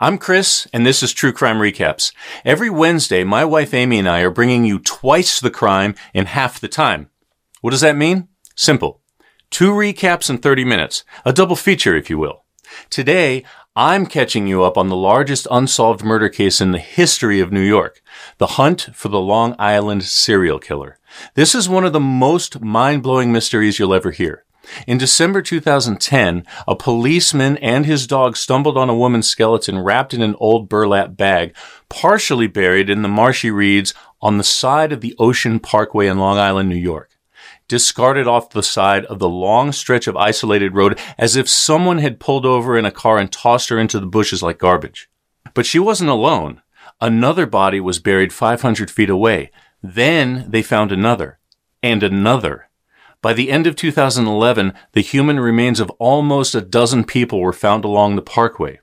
I'm Chris, and this is True Crime Recaps. Every Wednesday, my wife Amy and I are bringing you twice the crime in half the time. What does that mean? Simple. Two recaps in 30 minutes. A double feature, if you will. Today, I'm catching you up on the largest unsolved murder case in the history of New York. The hunt for the Long Island serial killer. This is one of the most mind-blowing mysteries you'll ever hear. In December 2010, a policeman and his dog stumbled on a woman's skeleton wrapped in an old burlap bag, partially buried in the marshy reeds on the side of the Ocean Parkway in Long Island, New York. Discarded off the side of the long stretch of isolated road as if someone had pulled over in a car and tossed her into the bushes like garbage. But she wasn't alone. Another body was buried 500 feet away. Then they found another. And another. By the end of 2011, the human remains of almost a dozen people were found along the parkway.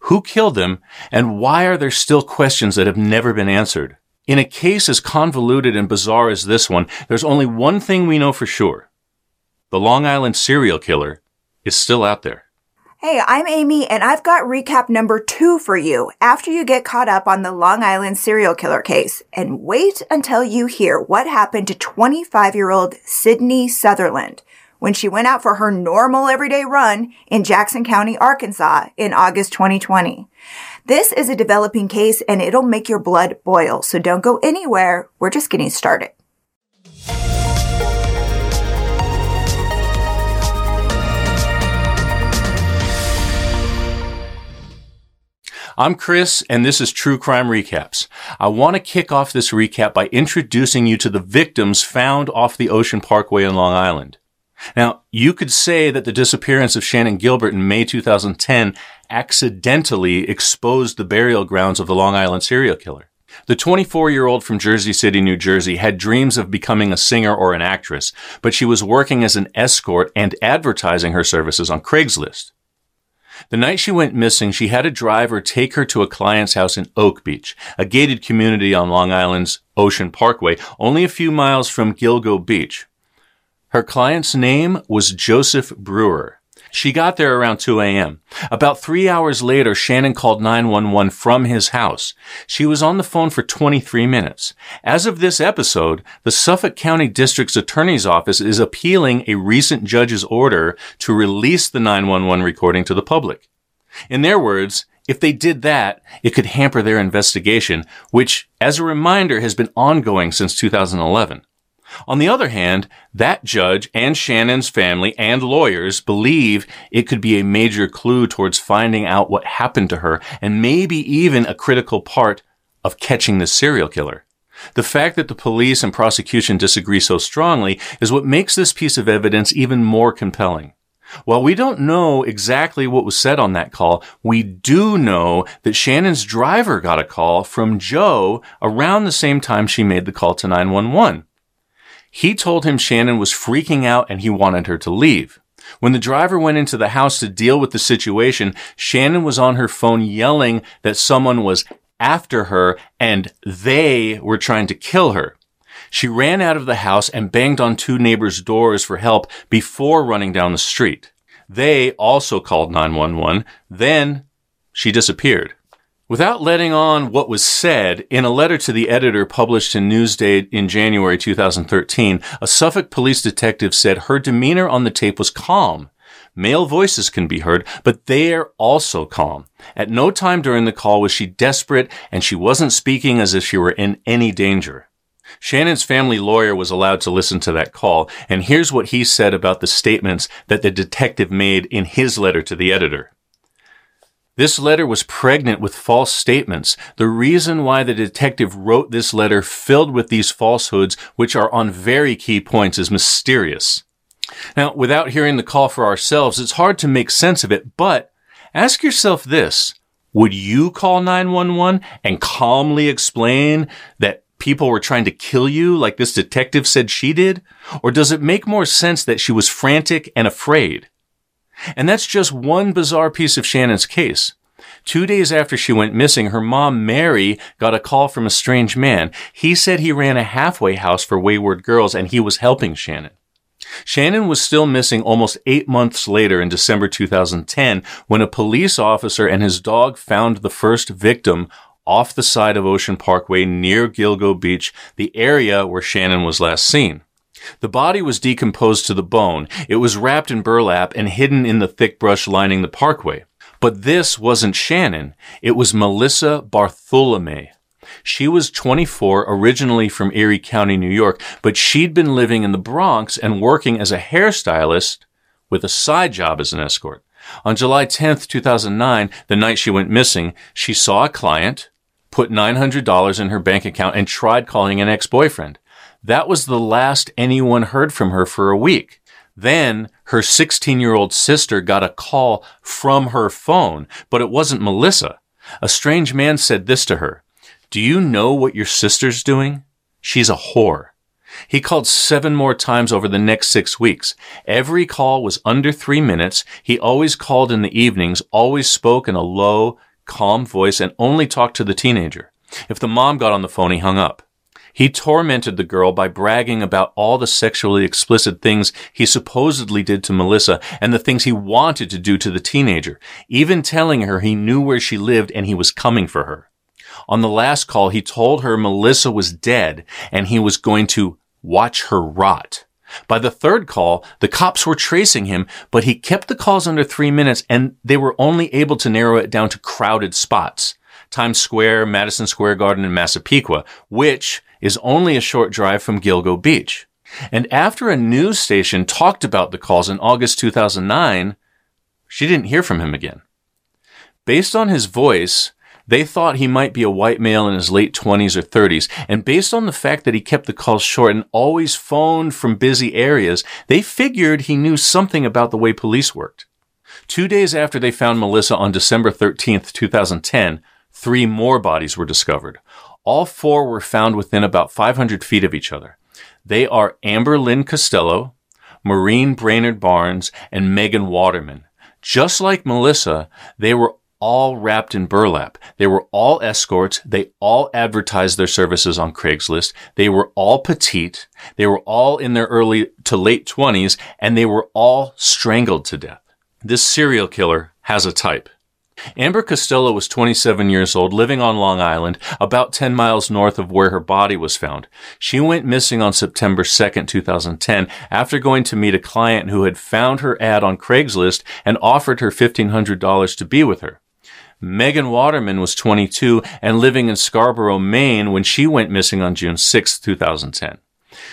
Who killed them, and why are there still questions that have never been answered? In a case as convoluted and bizarre as this one, there's only one thing we know for sure. The Long Island serial killer is still out there. Hey, I'm Amy, and I've got recap number two for you after you get caught up on the Long Island serial killer case. And wait until you hear what happened to 25 year old Sydney Sutherland when she went out for her normal everyday run in Jackson County, Arkansas in August 2020. This is a developing case and it'll make your blood boil, so don't go anywhere. We're just getting started. I'm Chris, and this is True Crime Recaps. I want to kick off this recap by introducing you to the victims found off the Ocean Parkway in Long Island. Now, you could say that the disappearance of Shannan Gilbert in May 2010 accidentally exposed the burial grounds of the Long Island serial killer. The 24 year old from Jersey City, New Jersey had dreams of becoming a singer or an actress, but she was working as an escort and advertising her services on Craigslist. The night she went missing, she had a driver take her to a client's house in Oak Beach, a gated community on Long Island's Ocean Parkway, only a few miles from Gilgo Beach. Her client's name was Joseph Brewer. She got there around 2 a.m. About three hours later, Shannan called 911 from his house. She was on the phone for 23 minutes. As of this episode, the Suffolk County District's Attorney's Office is appealing a recent judge's order to release the 911 recording to the public. In their words, if they did that, it could hamper their investigation, which, as a reminder, has been ongoing since 2011. On the other hand, that judge and Shannan's family and lawyers believe it could be a major clue towards finding out what happened to her and maybe even a critical part of catching the serial killer. The fact that the police and prosecution disagree so strongly is what makes this piece of evidence even more compelling. While we don't know exactly what was said on that call, we do know that Shannan's driver got a call from Joe around the same time she made the call to 911. He told him Shannan was freaking out and he wanted her to leave. When the driver went into the house to deal with the situation, Shannan was on her phone yelling that someone was after her and they were trying to kill her. She ran out of the house and banged on two neighbors' doors for help before running down the street. They also called 911. Then she disappeared. Without letting on what was said, in a letter to the editor published in Newsday in January 2013, a Suffolk police detective said her demeanor on the tape was calm. Male voices can be heard, but they're also calm. At no time during the call was she desperate, and she wasn't speaking as if she were in any danger. Shannan's family lawyer was allowed to listen to that call, and here's what he said about the statements that the detective made in his letter to the editor. This letter was pregnant with false statements. The reason why the detective wrote this letter filled with these falsehoods, which are on very key points, is mysterious. Now, without hearing the call for ourselves, it's hard to make sense of it, but ask yourself this. Would you call 911 and calmly explain that people were trying to kill you like this detective said she did? Or does it make more sense that she was frantic and afraid? And that's just one bizarre piece of Shannan's case. Two days after she went missing, her mom, Mari, got a call from a strange man. He said he ran a halfway house for wayward girls and he was helping Shannan. Shannan was still missing almost eight months later in December 2010 when a police officer and his dog found the first victim off the side of Ocean Parkway near Gilgo Beach, the area where Shannan was last seen. The body was decomposed to the bone. It was wrapped in burlap and hidden in the thick brush lining the parkway. But this wasn't Shannan. It was Melissa Barthelemy. She was 24, originally from Erie County, New York, but she'd been living in the Bronx and working as a hairstylist with a side job as an escort. On July 10th, 2009, the night she went missing, she saw a client, put $900 in her bank account, and tried calling an ex-boyfriend. That was the last anyone heard from her for a week. Then her 16 year old sister got a call from her phone, but it wasn't Melissa. A strange man said this to her. Do you know what your sister's doing? She's a whore. He called seven more times over the next six weeks. Every call was under three minutes. He always called in the evenings, always spoke in a low, calm voice, and only talked to the teenager. If the mom got on the phone, he hung up. He tormented the girl by bragging about all the sexually explicit things he supposedly did to Melissa and the things he wanted to do to the teenager, even telling her he knew where she lived and he was coming for her. On the last call, he told her Melissa was dead and he was going to watch her rot. By the third call, the cops were tracing him, but he kept the calls under three minutes and they were only able to narrow it down to crowded spots. Times Square, Madison Square Garden, and Massapequa, which is only a short drive from Gilgo Beach. And after a news station talked about the calls in August 2009, she didn't hear from him again. Based on his voice, they thought he might be a white male in his late 20s or 30s, and based on the fact that he kept the calls short and always phoned from busy areas, they figured he knew something about the way police worked. Two days after they found Melissa on December 13th, 2010, three more bodies were discovered. All four were found within about 500 feet of each other. They are Amber Lynn Costello, Maureen Brainard Barnes, and Megan Waterman. Just like Melissa, they were all wrapped in burlap. They were all escorts. They all advertised their services on Craigslist. They were all petite. They were all in their early to late 20s, and they were all strangled to death. This serial killer has a type. Amber Costello was 27 years old, living on Long Island, about 10 miles north of where her body was found. She went missing on September 2, 2010, after going to meet a client who had found her ad on Craigslist and offered her $1,500 to be with her. Megan Waterman was 22 and living in Scarborough, Maine when she went missing on June 6, 2010.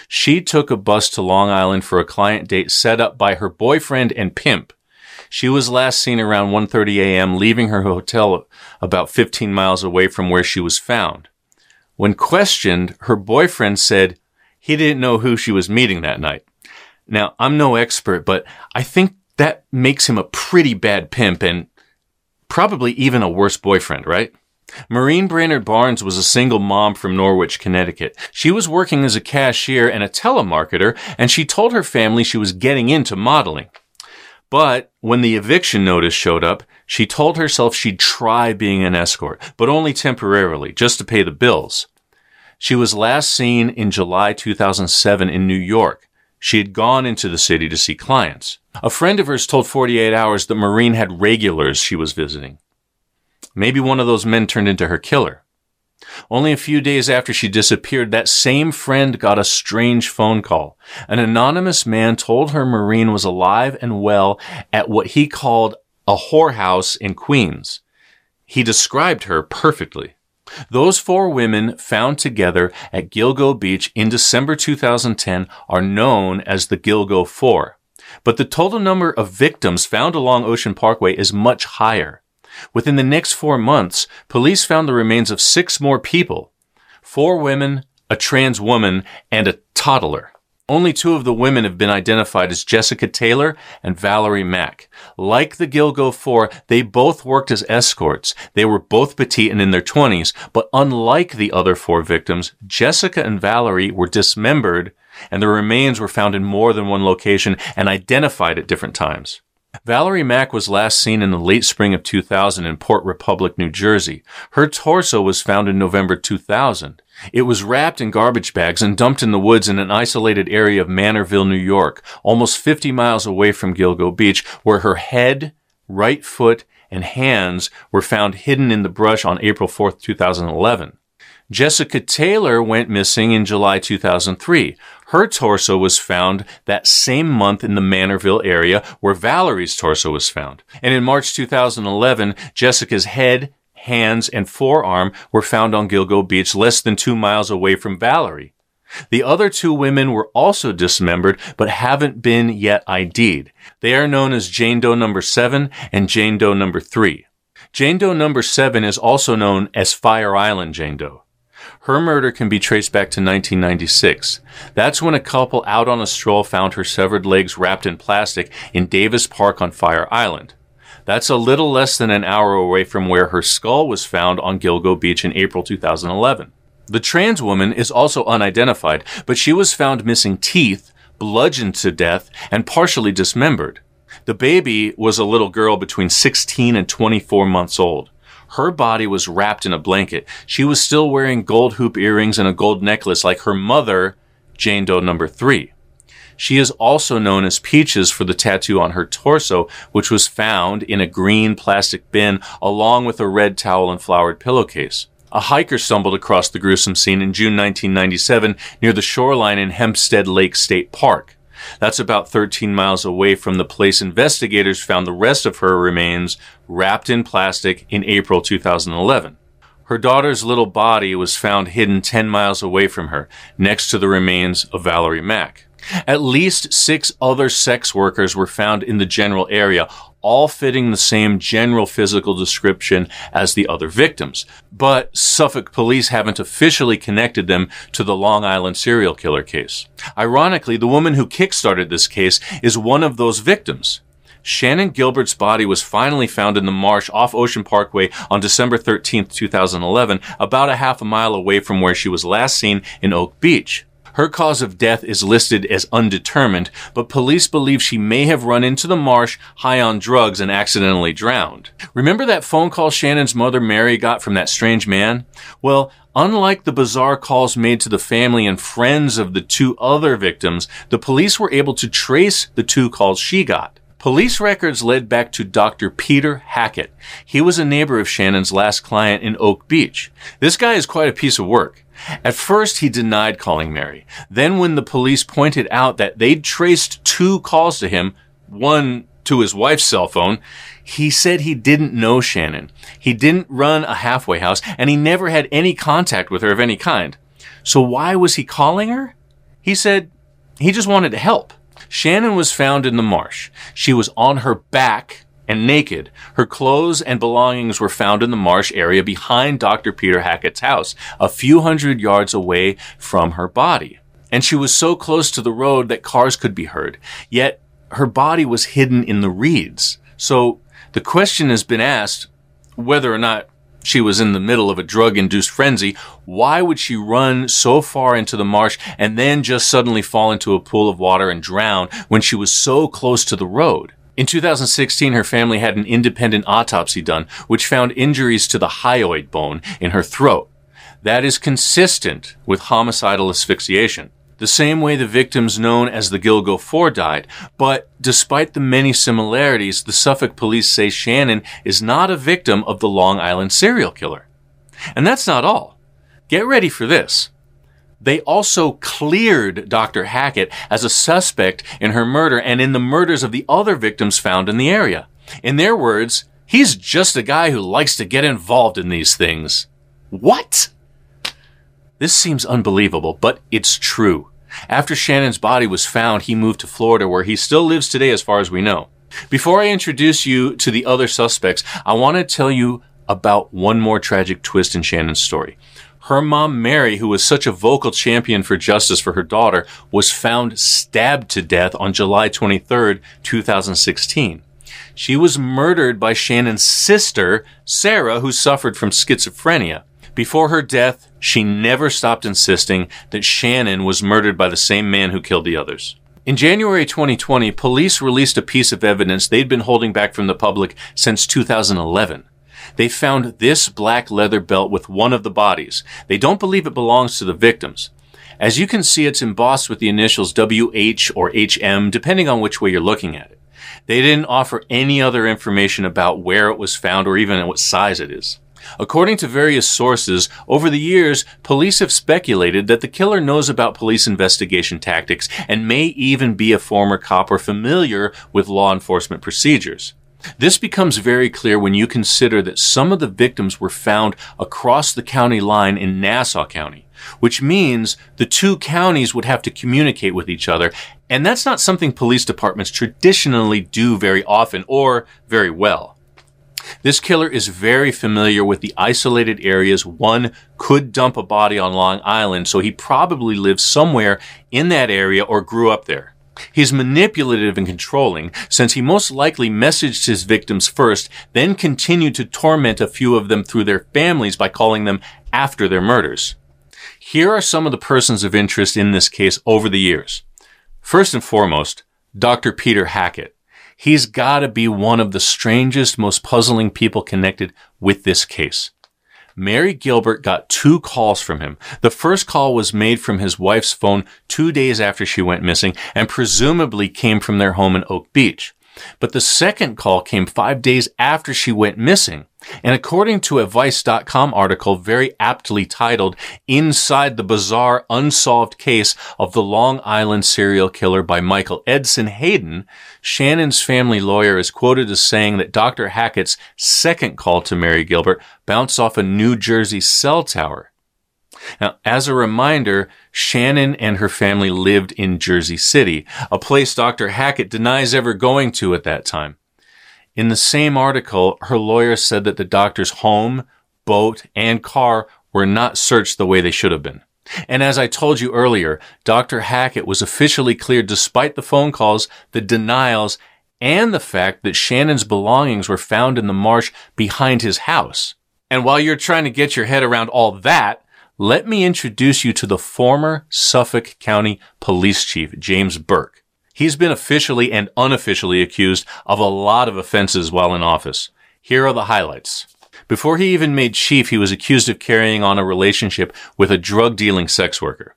She took a bus to Long Island for a client date set up by her boyfriend and pimp. She was last seen around 1:30 a.m. leaving her hotel about 15 miles away from where she was found. When questioned, her boyfriend said he didn't know who she was meeting that night. Now, I'm no expert, but I think that makes him a pretty bad pimp and probably even a worse boyfriend, right? Maureen Brainard Barnes was a single mom from Norwich, Connecticut. She was working as a cashier and a telemarketer, and she told her family she was getting into modeling. But when the eviction notice showed up, she told herself she'd try being an escort, but only temporarily, just to pay the bills. She was last seen in July 2007 in New York. She had gone into the city to see clients. A friend of hers told 48 Hours that Maureen had regulars she was visiting. Maybe one of those men turned into her killer. Only a few days after she disappeared, that same friend got a strange phone call. An anonymous man told her Maureen was alive and well at what he called a whorehouse in Queens. He described her perfectly. Those four women found together at Gilgo Beach in December 2010 are known as the Gilgo Four. But the total number of victims found along Ocean Parkway is much higher. Within the next four months, police found the remains of six more people four women, a trans woman, and a toddler. Only two of the women have been identified as Jessica Taylor and Valerie Mack. Like the Gilgo Four, they both worked as escorts. They were both petite and in their 20s, but unlike the other four victims, Jessica and Valerie were dismembered and the remains were found in more than one location and identified at different times. Valerie Mack was last seen in the late spring of 2000 in Port Republic, New Jersey. Her torso was found in November 2000. It was wrapped in garbage bags and dumped in the woods in an isolated area of Manorville, New York, almost 50 miles away from Gilgo Beach, where her head, right foot, and hands were found hidden in the brush on April 4, 2011. Jessica Taylor went missing in July 2003. Her torso was found that same month in the Manorville area where Valerie's torso was found. And in March 2011, Jessica's head, hands, and forearm were found on Gilgo Beach less than two miles away from Valerie. The other two women were also dismembered, but haven't been yet ID'd. They are known as Jane Doe number 7 and Jane Doe number 3. Jane Doe number 7 is also known as Fire Island Jane Doe. Her murder can be traced back to 1996. That's when a couple out on a stroll found her severed legs wrapped in plastic in Davis Park on Fire Island. That's a little less than an hour away from where her skull was found on Gilgo Beach in April 2011. The trans woman is also unidentified, but she was found missing teeth, bludgeoned to death, and partially dismembered. The baby was a little girl between 16 and 24 months old. Her body was wrapped in a blanket. She was still wearing gold hoop earrings and a gold necklace like her mother, Jane Doe number three. She is also known as Peaches for the tattoo on her torso, which was found in a green plastic bin along with a red towel and flowered pillowcase. A hiker stumbled across the gruesome scene in June 1997 near the shoreline in Hempstead Lake State Park. That's about 13 miles away from the place investigators found the rest of her remains wrapped in plastic in April 2011. Her daughter's little body was found hidden 10 miles away from her, next to the remains of Valerie Mack. At least six other sex workers were found in the general area, all fitting the same general physical description as the other victims. But Suffolk police haven't officially connected them to the Long Island serial killer case. Ironically, the woman who kickstarted this case is one of those victims. Shannan Gilbert's body was finally found in the marsh off Ocean Parkway on December 13, 2011, about a half a mile away from where she was last seen in Oak Beach. Her cause of death is listed as undetermined, but police believe she may have run into the marsh high on drugs and accidentally drowned. Remember that phone call Shannan's mother Mari got from that strange man? Well, Unlike the bizarre calls made to the family and friends of the two other victims, the police were able to trace the two calls she got. Police records led back to Dr. Peter Hackett. He was a neighbor of Shannan's last client in Oak Beach. This guy is quite a piece of work. At first, he denied calling Mari. Then, when the police pointed out that they'd traced two calls to him, one to his wife's cell phone, he said he didn't know Shannan. He didn't run a halfway house, and he never had any contact with her of any kind. So why was he calling her? He said he just wanted to help. Shannan was found in the marsh. She was on her back and naked. Her clothes and belongings were found in the marsh area behind Dr. Peter Hackett's house, a few hundred yards away from her body. And she was so close to the road that cars could be heard. Yet her body was hidden in the reeds. So the question has been asked whether or not she was in the middle of a drug induced frenzy. Why would she run so far into the marsh and then just suddenly fall into a pool of water and drown when she was so close to the road? In 2016, her family had an independent autopsy done, which found injuries to the hyoid bone in her throat. That is consistent with homicidal asphyxiation, the same way the victims known as the Gilgo Four died. But despite the many similarities, the Suffolk police say Shannan is not a victim of the Long Island serial killer. And that's not all. Get ready for this. They also cleared Dr. Hackett as a suspect in her murder and in the murders of the other victims found in the area. In their words, he's just a guy who likes to get involved in these things. What? This seems unbelievable, but it's true. After Shannan's body was found, he moved to Florida where he still lives today as far as we know. Before I introduce you to the other suspects, I want to tell you about one more tragic twist in Shannan's story. Her mom, Mari, who was such a vocal champion for justice for her daughter, was found stabbed to death on July 23, 2016. She was murdered by Shannan's sister, Sarah, who suffered from schizophrenia. Before her death, she never stopped insisting that Shannan was murdered by the same man who killed the others. In January 2020, police released a piece of evidence they'd been holding back from the public since 2011. They found this black leather belt with one of the bodies. They don't believe it belongs to the victims. As you can see, it's embossed with the initials WH or HM, depending on which way you're looking at it. They didn't offer any other information about where it was found or even what size it is. According to various sources, over the years, police have speculated that the killer knows about police investigation tactics and may even be a former cop or familiar with law enforcement procedures. This becomes very clear when you consider that some of the victims were found across the county line in Nassau County, which means the two counties would have to communicate with each other, and that's not something police departments traditionally do very often or very well. This killer is very familiar with the isolated areas one could dump a body on Long Island, so he probably lived somewhere in that area or grew up there. He's manipulative and controlling, since he most likely messaged his victims first, then continued to torment a few of them through their families by calling them after their murders. Here are some of the persons of interest in this case over the years. First and foremost, Dr. Peter Hackett. He's gotta be one of the strangest, most puzzling people connected with this case. Mari Gilbert got two calls from him. The first call was made from his wife's phone two days after she went missing and presumably came from their home in Oak Beach. But the second call came five days after she went missing. And according to a Vice.com article very aptly titled Inside the Bizarre Unsolved Case of the Long Island Serial Killer by Michael Edison Hayden, Shannan's family lawyer is quoted as saying that Dr. Hackett's second call to Mari Gilbert bounced off a New Jersey cell tower. Now, as a reminder, Shannan and her family lived in Jersey City, a place Dr. Hackett denies ever going to at that time. In the same article, her lawyer said that the doctor's home, boat, and car were not searched the way they should have been. And as I told you earlier, Dr. Hackett was officially cleared despite the phone calls, the denials, and the fact that Shannan's belongings were found in the marsh behind his house. And while you're trying to get your head around all that, let me introduce you to the former Suffolk County Police Chief, James Burke. He's been officially and unofficially accused of a lot of offenses while in office. Here are the highlights. Before he even made chief, he was accused of carrying on a relationship with a drug dealing sex worker.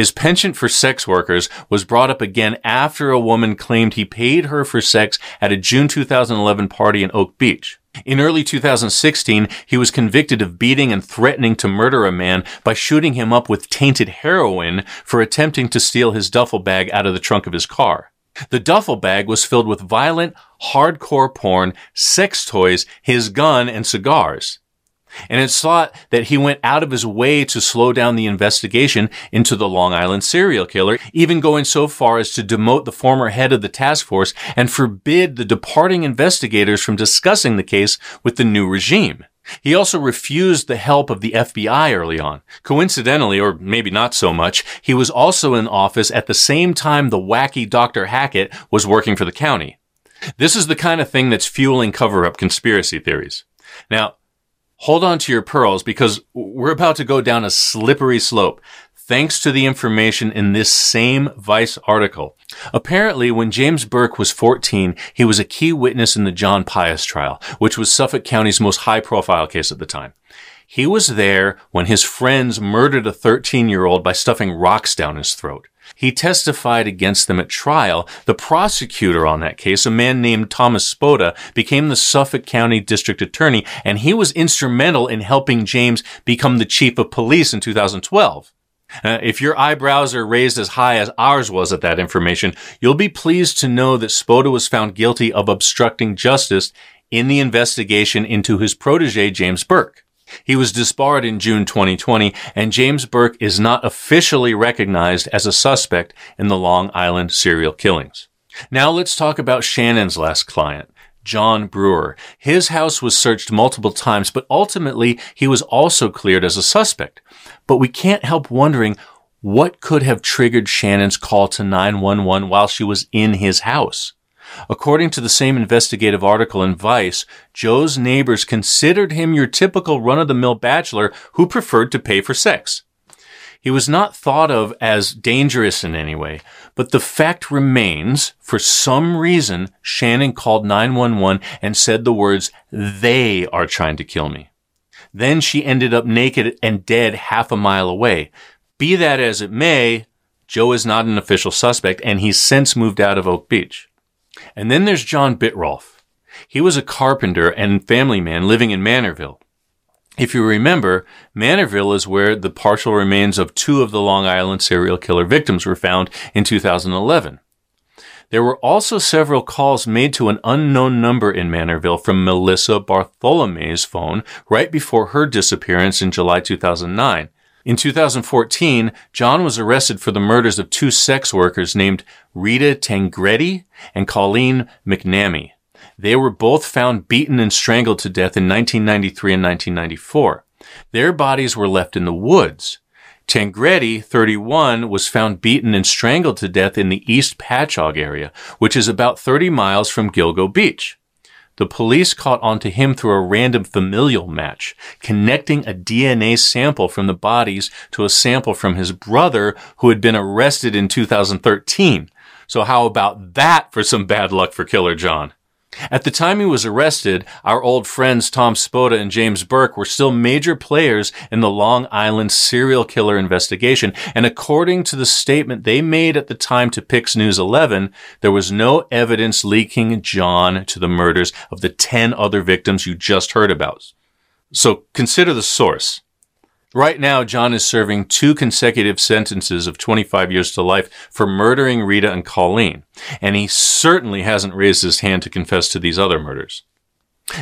His penchant for sex workers was brought up again after a woman claimed he paid her for sex at a June 2011 party in Oak Beach. In early 2016, he was convicted of beating and threatening to murder a man by shooting him up with tainted heroin for attempting to steal his duffel bag out of the trunk of his car. The duffel bag was filled with violent, hardcore porn, sex toys, his gun, and cigars. And it's thought that he went out of his way to slow down the investigation into the Long Island serial killer, even going so far as to demote the former head of the task force and forbid the departing investigators from discussing the case with the new regime. He also refused the help of the FBI early on. Coincidentally, or maybe not so much, he was also in office at the same time the wacky Dr. Hackett was working for the county. This is the kind of thing that's fueling cover-up conspiracy theories. Now, hold on to your pearls because we're about to go down a slippery slope thanks to the information in this same Vice article. Apparently, when James Burke was 14, he was a key witness in the John Pius trial, which was Suffolk County's most high profile case at the time. He was there when his friends murdered a 13 year old by stuffing rocks down his throat. He testified against them at trial. The prosecutor on that case, a man named Thomas Spota, became the Suffolk County District Attorney, and he was instrumental in helping James become the chief of police in 2012. Uh, if your eyebrows are raised as high as ours was at that information, you'll be pleased to know that Spota was found guilty of obstructing justice in the investigation into his protege, James Burke. He was disbarred in June 2020, and James Burke is not officially recognized as a suspect in the Long Island serial killings. Now let's talk about Shannan's last client, John Brewer. His house was searched multiple times, but ultimately he was also cleared as a suspect. But we can't help wondering what could have triggered Shannan's call to 911 while she was in his house. According to the same investigative article in Vice, Joe's neighbors considered him your typical run-of-the-mill bachelor who preferred to pay for sex. He was not thought of as dangerous in any way, but the fact remains, for some reason, Shannan called 911 and said the words, they are trying to kill me. Then she ended up naked and dead half a mile away. Be that as it may, Joe is not an official suspect and he's since moved out of Oak Beach. And then there's John Bittrolff. He was a carpenter and family man living in Manorville. If you remember, Manorville is where the partial remains of two of the Long Island serial killer victims were found in 2011. There were also several calls made to an unknown number in Manorville from Melissa Barthelemy's phone right before her disappearance in July 2009. In 2014, John was arrested for the murders of two sex workers named Rita Tangredi and Colleen McNamee. They were both found beaten and strangled to death in 1993 and 1994. Their bodies were left in the woods. Tangredi, 31, was found beaten and strangled to death in the East Patchogue area, which is about 30 miles from Gilgo Beach. The police caught onto him through a random familial match, connecting a DNA sample from the bodies to a sample from his brother who had been arrested in 2013. So how about that for some bad luck for Killer John? At the time he was arrested, our old friends Tom Spota and James Burke were still major players in the Long Island serial killer investigation, and according to the statement they made at the time to Pix News 11, there was no evidence linking John to the murders of the 10 other victims you just heard about. So consider the source. Right now, John is serving two consecutive sentences of 25 years to life for murdering Rita and Colleen, and he certainly hasn't raised his hand to confess to these other murders.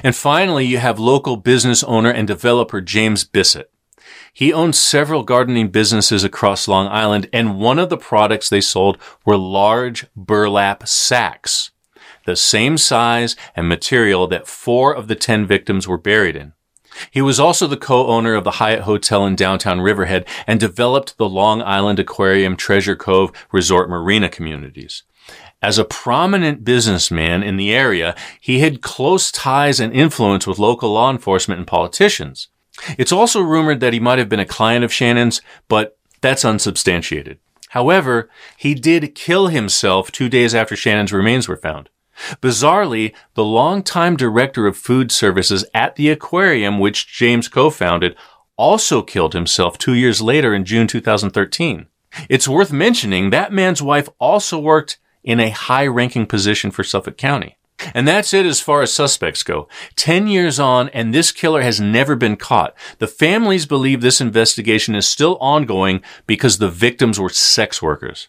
And finally, you have local business owner and developer James Bissett. He owns several gardening businesses across Long Island, and one of the products they sold were large burlap sacks, the same size and material that four of the ten victims were buried in. He was also the co-owner of the Hyatt Hotel in downtown Riverhead and developed the Long Island Aquarium Treasure Cove Resort Marina communities. As a prominent businessman in the area, he had close ties and influence with local law enforcement and politicians. It's also rumored that he might have been a client of Shannan's, but that's unsubstantiated. However, he did kill himself two days after Shannan's remains were found. Bizarrely, the longtime director of food services at the aquarium, which James co-founded, also killed himself two years later in June 2013. It's worth mentioning that man's wife also worked in a high ranking position for Suffolk County. And that's it as far as suspects go. Ten years on, and this killer has never been caught. The families believe this investigation is still ongoing because the victims were sex workers.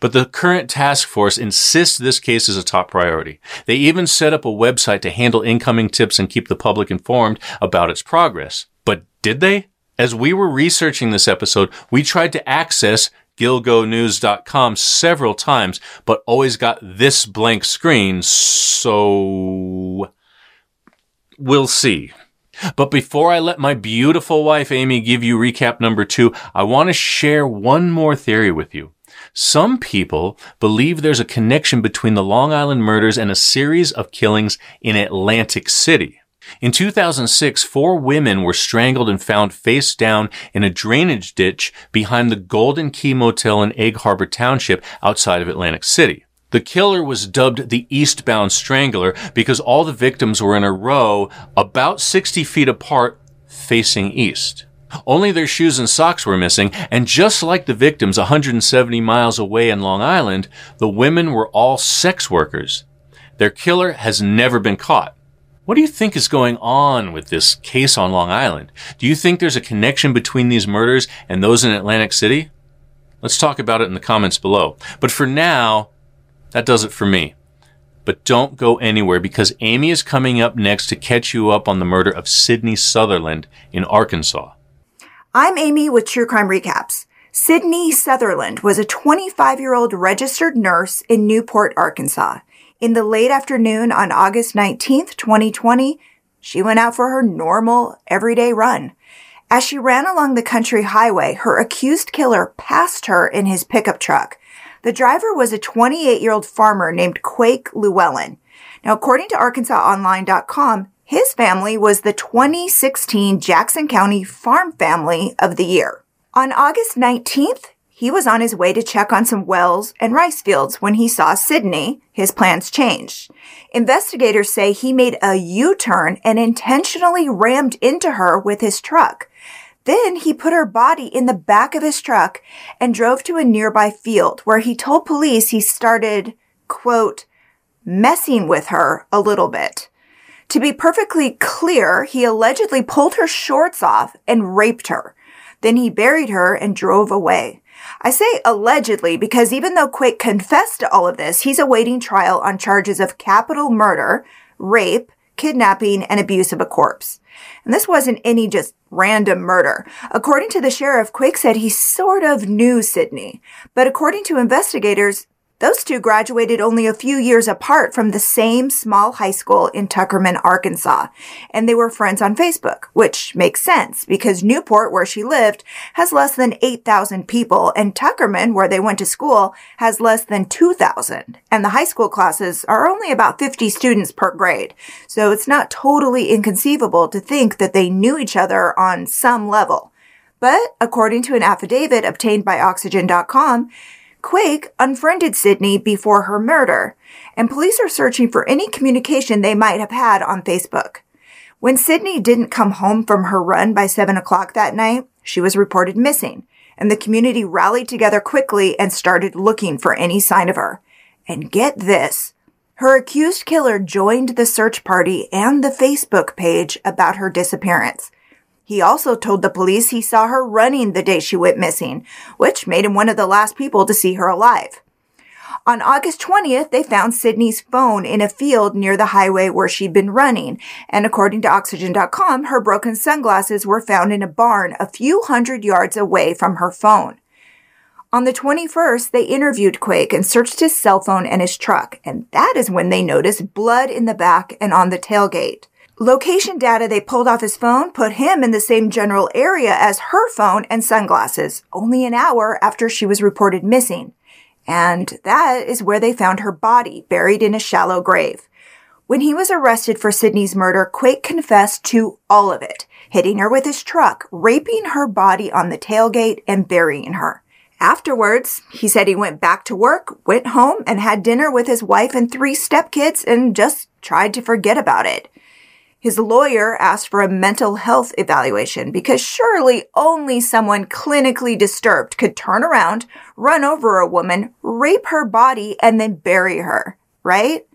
But the current task force insists this case is a top priority. They even set up a website to handle incoming tips and keep the public informed about its progress. But did they? As we were researching this episode, we tried to access gilgonews.com several times, but always got this blank screen, so we'll see. But before I let my beautiful wife Amy give you recap number two, I want to share one more theory with you. Some people believe there's a connection between the Long Island murders and a series of killings in Atlantic City. In 2006, four women were strangled and found face down in a drainage ditch behind the Golden Key Motel in Egg Harbor Township outside of Atlantic City. The killer was dubbed the Eastbound Strangler because all the victims were in a row about 60 feet apart facing east. Only their shoes and socks were missing, and just like the victims 170 miles away in Long Island, the women were all sex workers. Their killer has never been caught. What do you think is going on with this case on Long Island? Do you think there's a connection between these murders and those in Atlantic City? Let's talk about it in the comments below. But for now, that does it for me. But don't go anywhere because Amy is coming up next to catch you up on the murder of Sydney Sutherland in Arkansas. I'm Amy with True Crime Recaps. Sydney Sutherland was a 25 year old registered nurse in Newport, Arkansas. In the late afternoon on August 19th, 2020, she went out for her normal, everyday run. As she ran along the country highway, her accused killer passed her in his pickup truck. The driver was a 28 year old farmer named Quake Lewellyn. Now, according to ArkansasOnline.com, his family was the 2016 Jackson County Farm Family of the Year. On August 19th, he was on his way to check on some wells and rice fields when he saw Sydney. His plans changed. Investigators say he made a U-turn and intentionally rammed into her with his truck. Then he put her body in the back of his truck and drove to a nearby field where he told police he started, quote, messing with her a little bit. To be perfectly clear, he allegedly pulled her shorts off and raped her. Then he buried her and drove away. I say allegedly because even though Quake confessed to all of this, he's awaiting trial on charges of capital murder, rape, kidnapping, and abuse of a corpse. And this wasn't any just random murder. According to the sheriff, Quake said he sort of knew Sydney. But according to investigators, those two graduated only a few years apart from the same small high school in Tuckerman, Arkansas, and they were friends on Facebook, which makes sense because Newport, where she lived, has less than 8,000 people, and Tuckerman, where they went to school, has less than 2,000, and the high school classes are only about 50 students per grade, so it's not totally inconceivable to think that they knew each other on some level. But according to an affidavit obtained by Oxygen.com, Quake unfriended Sydney before her murder, and police are searching for any communication they might have had on Facebook. When Sydney didn't come home from her run by 7 o'clock that night, she was reported missing, and the community rallied together quickly and started looking for any sign of her. And get this. Her accused killer joined the search party and the Facebook page about her disappearance. He also told the police he saw her running the day she went missing, which made him one of the last people to see her alive. On August 20th, they found Sydney's phone in a field near the highway where she'd been running, and according to Oxygen.com, her broken sunglasses were found in a barn a few hundred yards away from her phone. On the 21st, they interviewed Quake and searched his cell phone and his truck, and that is when they noticed blood in the back and on the tailgate. Location data they pulled off his phone put him in the same general area as her phone and sunglasses, only an hour after she was reported missing. And that is where they found her body, buried in a shallow grave. When he was arrested for Sydney's murder, Quake confessed to all of it, hitting her with his truck, raping her body on the tailgate, and burying her. Afterwards, he said he went back to work, went home, and had dinner with his wife and three stepkids and just tried to forget about it. His lawyer asked for a mental health evaluation because surely only someone clinically disturbed could turn around, run over a woman, rape her body, and then bury her, right?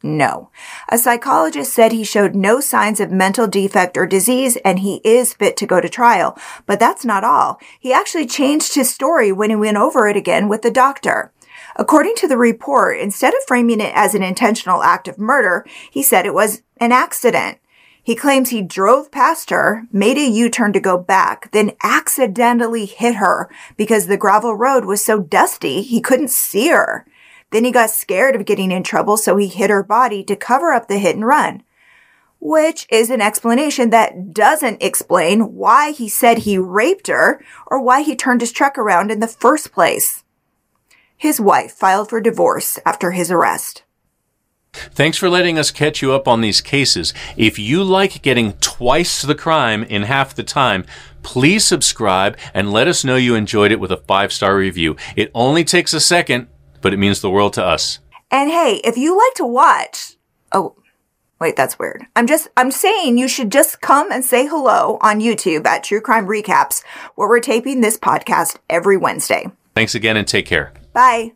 No. A psychologist said he showed no signs of mental defect or disease and he is fit to go to trial. But that's not all. He actually changed his story when he went over it again with the doctor. According to the report, instead of framing it as an intentional act of murder, he said it was an accident. He claims he drove past her, made a U-turn to go back, then accidentally hit her because the gravel road was so dusty he couldn't see her. Then he got scared of getting in trouble, so he hit her body to cover up the hit and run. Which is an explanation that doesn't explain why he said he raped her or why he turned his truck around in the first place. His wife filed for divorce after his arrest. Thanks for letting us catch you up on these cases. If you like getting twice the crime in half the time, please subscribe and let us know you enjoyed it with a five star review. It only takes a second, but it means the world to us. And hey, if you like to watch, oh, wait, that's weird. I'm just, I'm saying you should just come and say hello on YouTube at True Crime Recaps, where we're taping this podcast every Wednesday. Thanks again and take care. Bye.